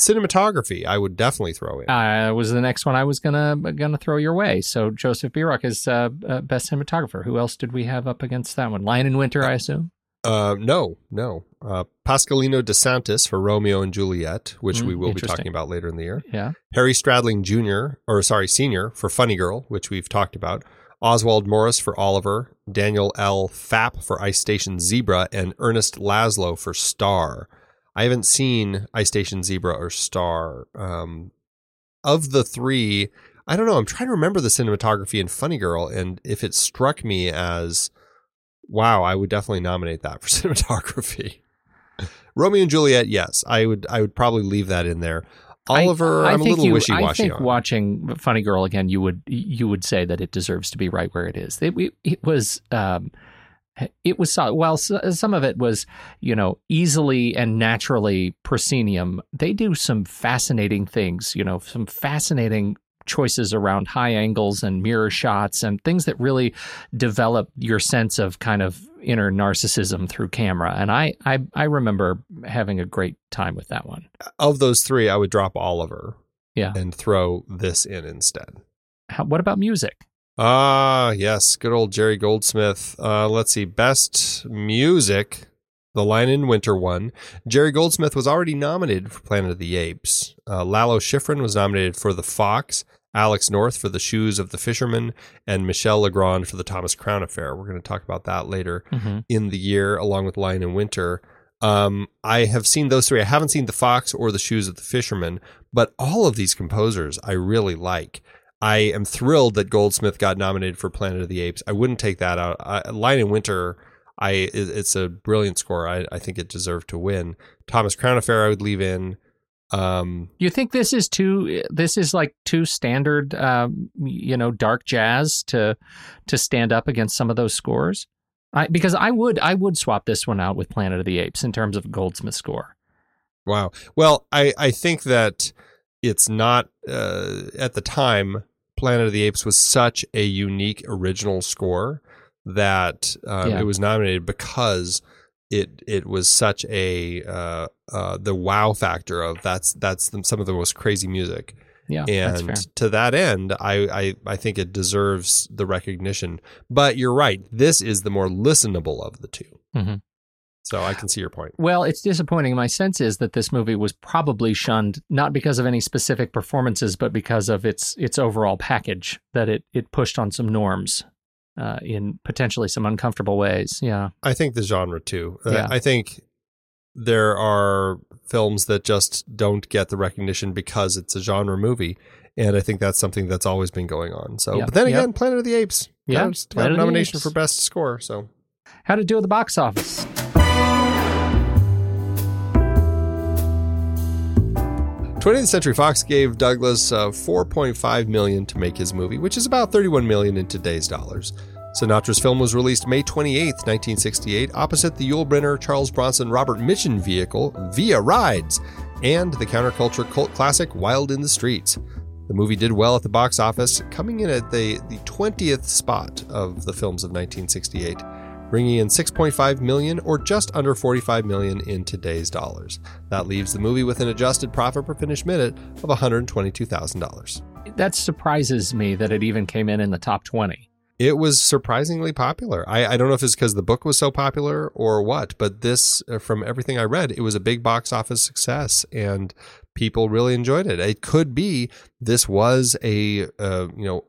Cinematography, I would definitely throw in. Uh, was the next one I was gonna gonna throw your way. So Joseph Biroc is uh, uh, best cinematographer. Who else did we have up against that one? Lion in Winter, I assume. Uh, no, no. Uh, Pasqualino De Santis for Romeo and Juliet, which Mm, we will be talking about later in the year. Yeah. Harry Stradling Jr., or sorry, Sr. for Funny Girl, which we've talked about. Oswald Morris for Oliver, Daniel L. Fapp for Ice Station Zebra, and Ernest Laszlo for Star. I haven't seen Ice Station Zebra or Star. Um, of the three, I don't know. I'm trying to remember the cinematography in Funny Girl, and if it struck me as, wow, I would definitely nominate that for cinematography. Romeo and Juliet, yes, I would. I would probably leave that in there. Oliver, I, I, am a little you, wishy I think on. watching Funny Girl again, you would you would say that it deserves to be right where it is. It, it, it was. Um, it was solid. While some of it was, you know, easily and naturally proscenium, they do some fascinating things, you know, some fascinating choices around high angles and mirror shots and things that really develop your sense of kind of inner narcissism through camera. And I, I, I remember having a great time with that one. of those three, I would drop Oliver. Yeah. and throw this in instead. How, what about music? Ah, yes, good old Jerry Goldsmith. Uh, let's see, best music. The Lion in Winter one. Jerry Goldsmith was already nominated for Planet of the Apes. Uh, Lalo Schifrin was nominated for The Fox. Alex North for The Shoes of the Fisherman, and Michel Legrand for The Thomas Crown Affair. We're going to talk about that later Mm-hmm. in the year, along with Lion in Winter. Um, I have seen those three. I haven't seen The Fox or The Shoes of the Fisherman, but all of these composers I really like. I am thrilled that Goldsmith got nominated for Planet of the Apes. I wouldn't take that out. I, Lion in Winter, I it's a brilliant score. I, I think it deserved to win. Thomas Crown Affair, I would leave in. Um, You think this is too? This is like too standard, um, you know, dark jazz to to stand up against some of those scores. I, because I would I would swap this one out with Planet of the Apes in terms of Goldsmith score. Wow. Well, I, I think that it's not uh, at the time. Planet of the Apes was such a unique original score that um, Yeah. it was nominated because it it was such a uh, uh, the wow factor of that's that's some of the most crazy music. Yeah. And to that end, I, I I think it deserves the recognition. But you're right. This is the more listenable of the 2 Mhm. So I can see your point. Well, it's disappointing. My sense is that this movie was probably shunned not because of any specific performances, but because of its its overall package. That it it pushed on some norms uh, in potentially some uncomfortable ways. Yeah, I think the genre too. Uh, Yeah. I think there are films that just don't get the recognition because it's a genre movie, and I think that's something that's always been going on. So, Yeah. but then Yep. again, Planet of the Apes, Yeah, got, got a nomination for best score. So, how to do at the box office? 20th Century Fox gave Douglas uh, 4.5 million to make his movie, which is about 31 million in today's dollars. Sinatra's film was released May 28, 1968, opposite the Yul Brynner Charles Bronson Robert Mitchum vehicle Villa Rides and the counterculture cult classic Wild in the Streets. The movie did well at the box office, coming in at the, the 20th spot of the films of 1968, bringing in 6.5 million or just under 45 million in today's dollars. That leaves the movie with an adjusted profit per finished minute of $122,000. That surprises me that it even came in in the top twenty. It was surprisingly popular. I, I don't know if it's because the book was so popular or what, but this, uh, from everything I read, it was a big box office success and people really enjoyed it. It could be this was a, uh, you know,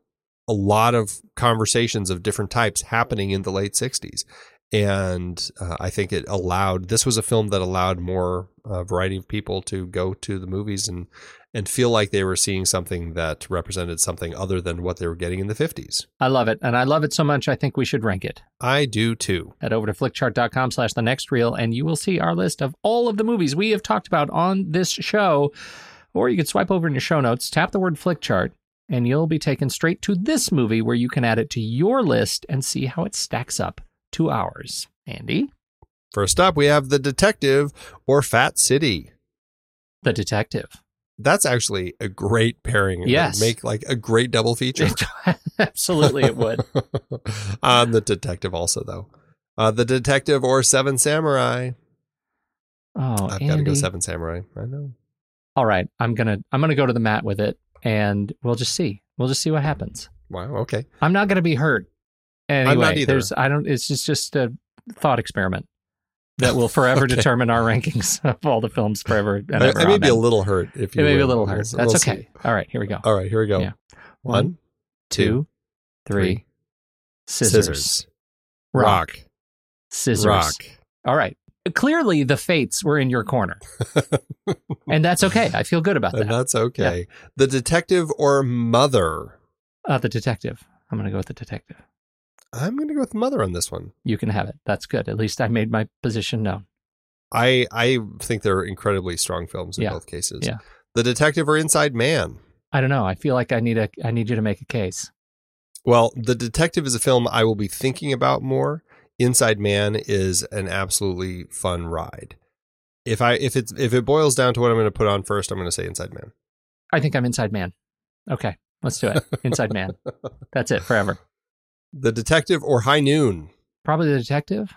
a lot of conversations of different types happening in the late 60s. And uh, I think it allowed, this was a film that allowed more uh, variety of people to go to the movies and, and feel like they were seeing something that represented something other than what they were getting in the 50s. I love it. And I love it so much, I think we should rank it. I do too. Head over to flickchart.com slash the next reel, and you will see our list of all of the movies we have talked about on this show. Or you can swipe over in your show notes, tap the word flickchart, and you'll be taken straight to this movie where you can add it to your list and see how it stacks up to ours. Andy? First up, we have The Detective or Fat City. The Detective. That's actually a great pairing. Yes. Make like a great double feature. Absolutely, it would. On The Detective, also, though. Uh, the Detective or Seven Samurai. Oh, I've got to go Seven Samurai. I know. All right, I'm gonna I'm gonna go to the mat with it, and we'll just see. We'll just see what happens. Wow. Okay. I'm not gonna be hurt. Anyway, not either. there's I don't. It's just just a thought experiment that will forever Okay. determine our rankings of all the films forever. And I, ever. I may be a little hurt if you It may be a little hurt. That's we'll see. okay. All right, here we go. All right. Here we go. Yeah. One, two, three. three, Scissors. scissors, Rock. rock, Scissors. rock. All right. Clearly, the fates were in your corner, and that's okay. I feel good about that. And that. that's okay. The detective or mother. Uh, the detective. I'm going to go with the detective. I'm going to go with mother on this one. You can have it. That's good. At least I made my position known. I I think they're incredibly strong films in Yeah. both cases. Yeah. The detective or inside man. I don't know. I feel like I need a. I need you to make a case. Well, The Detective is a film I will be thinking about more. Inside Man is an absolutely fun ride. If I if it's if it boils down to what I'm going to put on first, I'm going to say Inside Man. I think I'm inside man. Okay, let's do it. Inside man. That's it forever. The Detective or High Noon. Probably the detective.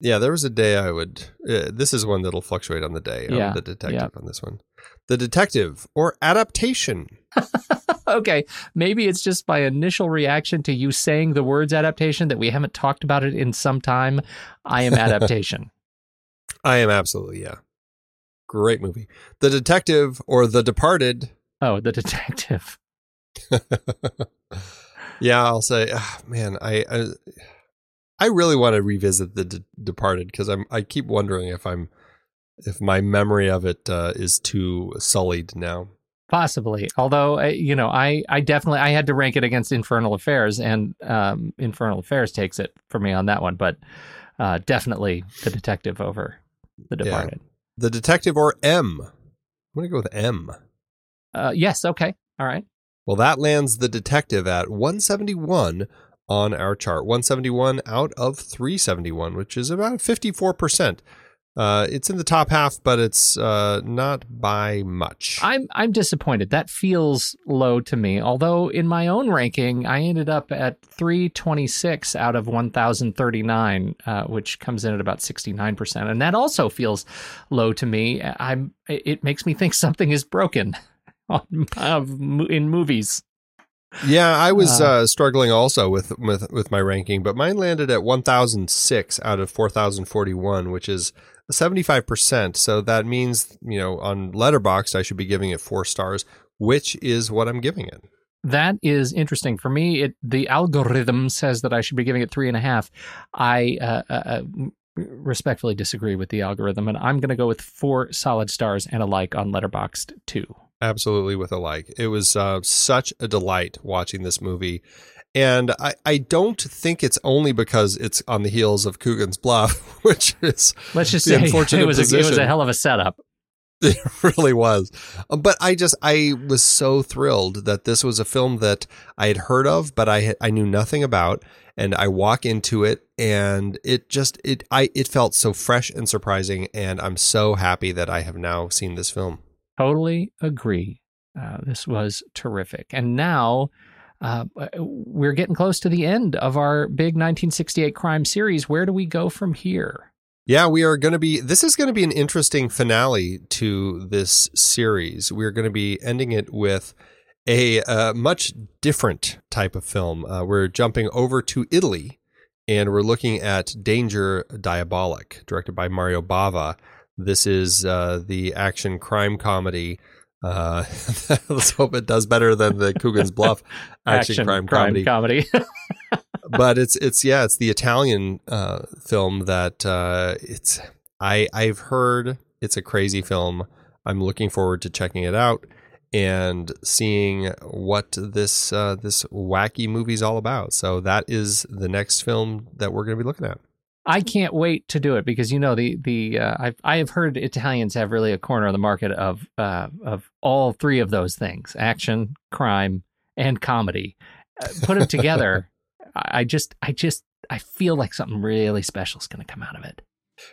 Yeah, there was a day I would. Uh, this is one that'll fluctuate on the day. Yeah, I'm the detective yeah. on this one. The Detective or Adaptation. okay, maybe it's just my initial reaction to you saying the words adaptation that we haven't talked about it in some time. I am adaptation. I am absolutely yeah. Great movie. The Detective or The Departed. oh, the detective. yeah, I'll say, ah, man, I, I I really want to revisit The De- Departed because I'm I keep wondering if I'm if my memory of it uh, is too sullied now. Possibly, although you know, I I definitely I had to rank it against Infernal Affairs, and um, Infernal Affairs takes it for me on that one. But uh, definitely the detective over the Yeah. The Detective or M. I'm gonna go with M. Uh, yes. Okay. All right. Well, that lands the detective at 171 on our chart. 171 out of 371, which is about 54%. Uh, it's in the top half, but it's uh, not by much. I'm I'm disappointed. That feels low to me. Although in my own ranking, I ended up at 326 out of 1,039, uh, which comes in at about 69 percent, and that also feels low to me. I'm. It makes me think something is broken on, of in movies. yeah, I was Uh, uh, struggling also with, with with my ranking, but mine landed at 1,006 out of 4,041, which is 75%. So that means, you know, on Letterboxd, I should be giving it four stars, which is what I'm giving it. That is interesting for me. It the algorithm says that I should be giving it three and a half. I uh, uh, uh, respectfully disagree with the algorithm, and I'm going to go with four solid stars and a like on Letterboxd too. absolutely with a like. It was uh, such a delight watching this movie. And I, I don't think it's only because it's on the heels of Coogan's Bluff, which is Let's just say it was a, it was a hell of a setup. it really was. Um, But I just I was so thrilled that this was a film that I had heard of, but I I knew nothing about, and I walk into it and it just it I it felt so fresh and surprising, and I'm so happy that I have now seen this film. Totally agree. Uh, this was terrific. And now uh, we're getting close to the end of our big 1968 crime series. Where do we go from here? Yeah, we are going to be. This is going to be an interesting finale to this series. We're going to be ending it with a uh, much different type of film. Uh, we're jumping over to Italy, and we're looking at Danger Diabolik, directed by Mario Bava. This is uh, the action crime comedy Uh, let's hope it does better than the Coogan's Bluff action, crime, comedy. comedy. but it's it's yeah, it's the Italian uh, film that uh, it's I I've heard it's a crazy film. I'm looking forward to checking it out and seeing what this uh, this wacky movie's all about. So that is the next film that we're going to be looking at. I can't wait to do it because you know the the uh, I've I have heard Italians have really a corner of the market of uh, of all three of those things: action, crime, and comedy. Uh, put them together, I just I just I feel like something really special is going to come out of it.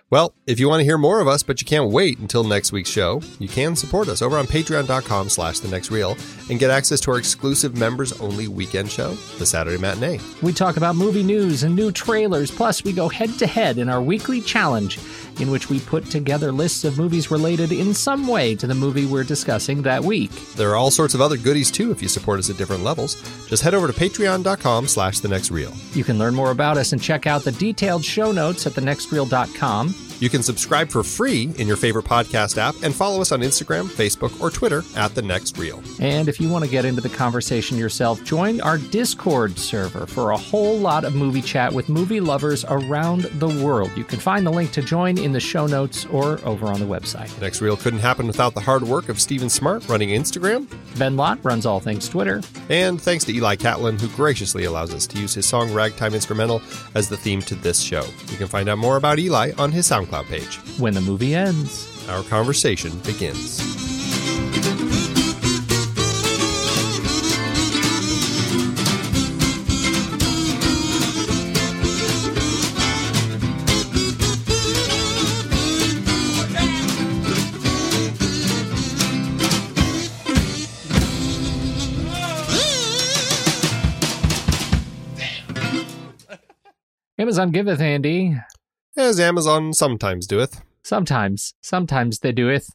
Well, if you want to hear more of us, but you can't wait until next week's show, you can support us over on patreon.com slash the next reel and get access to our exclusive members only weekend show, the Saturday Matinee. We talk about movie news and new trailers, plus we go head to head in our weekly challenge in which we put together lists of movies related in some way to the movie we're discussing that week. There are all sorts of other goodies too if you support us at different levels. Just head over to patreon.com slash the next reel. You can learn more about us and check out the detailed show notes at thenextreel.com. Mom. You can subscribe for free in your favorite podcast app and follow us on Instagram, Facebook, or Twitter at The Next Reel. And if you want to get into the conversation yourself, join our Discord server for a whole lot of movie chat with movie lovers around the world. You can find the link to join in the show notes or over on the website. The Next Reel couldn't happen without the hard work of Stephen Smart running Instagram. Ben Lott runs all things Twitter. And thanks to Eli Catlin, who graciously allows us to use his song Ragtime Instrumental as the theme to this show. You can find out more about Eli on his SoundCloud page. When the movie ends, our conversation begins. Amazon giveth, Andy. As Amazon sometimes doeth. Sometimes, sometimes they doeth.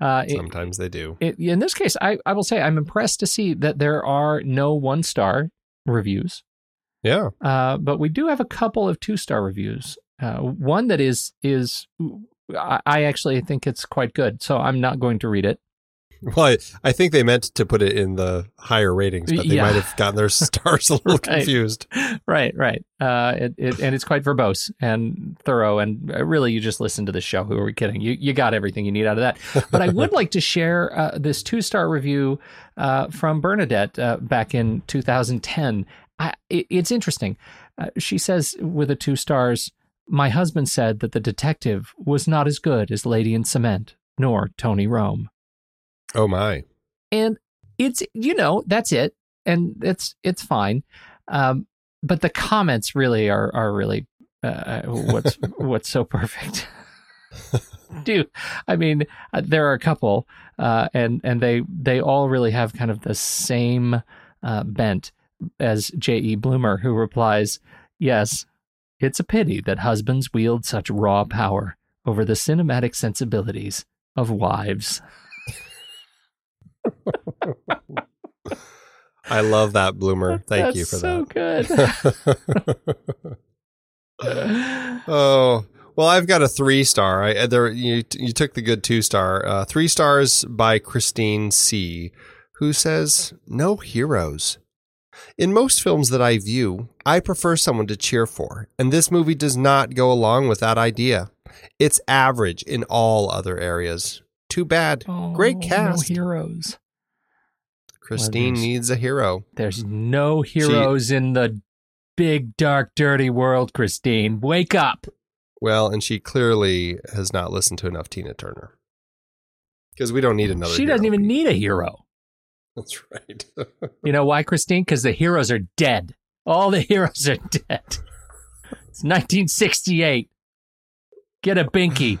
Uh, it, sometimes they do. It, in this case, I, I will say I'm impressed to see that there are no one star reviews. Yeah. Uh, but we do have a couple of two star reviews. Uh, one that is is I, I actually think it's quite good, so I'm not going to read it. Well, I, think they meant to put it in the higher ratings, but they yeah. might have gotten their stars a little right. confused. Right, right. Uh, it, it, and it's quite verbose and thorough. And uh, really, you just listen to the show. Who are we kidding? You, you got everything you need out of that. But I would like to share uh, this two star review uh, from Bernadette uh, back in 2010. I, it, it's interesting. Uh, she says, with the two stars, my husband said that the detective was not as good as Lady in Cement, nor Tony Rome. Oh my. And it's you know, that's it. And it's it's fine. Um, but the comments really are are really uh, what's what's so perfect. Dude, I mean, uh, there are a couple, uh, and and they they all really have kind of the same uh, bent as J. E. Bloomer, who replies, "Yes, it's a pity that husbands wield such raw power over the cinematic sensibilities of wives." I love that bloomer. Thank That's you for so that. good. oh well, I've got a three star. I there you you took the good two star. Uh, three stars by Christine C, who says no heroes. In most films that I view, I prefer someone to cheer for, and this movie does not go along with that idea. It's average in all other areas. Too bad. Oh, Great cast. No heroes. Christine well, needs a hero. There's no heroes she, in the big, dark, dirty world, Christine. Wake up. Well, and she clearly has not listened to enough Tina Turner. Because we don't need another She doesn't even need a hero. That's right. you know why, Christine? Because the heroes are dead. All the heroes are dead. It's 1968. Get a binky.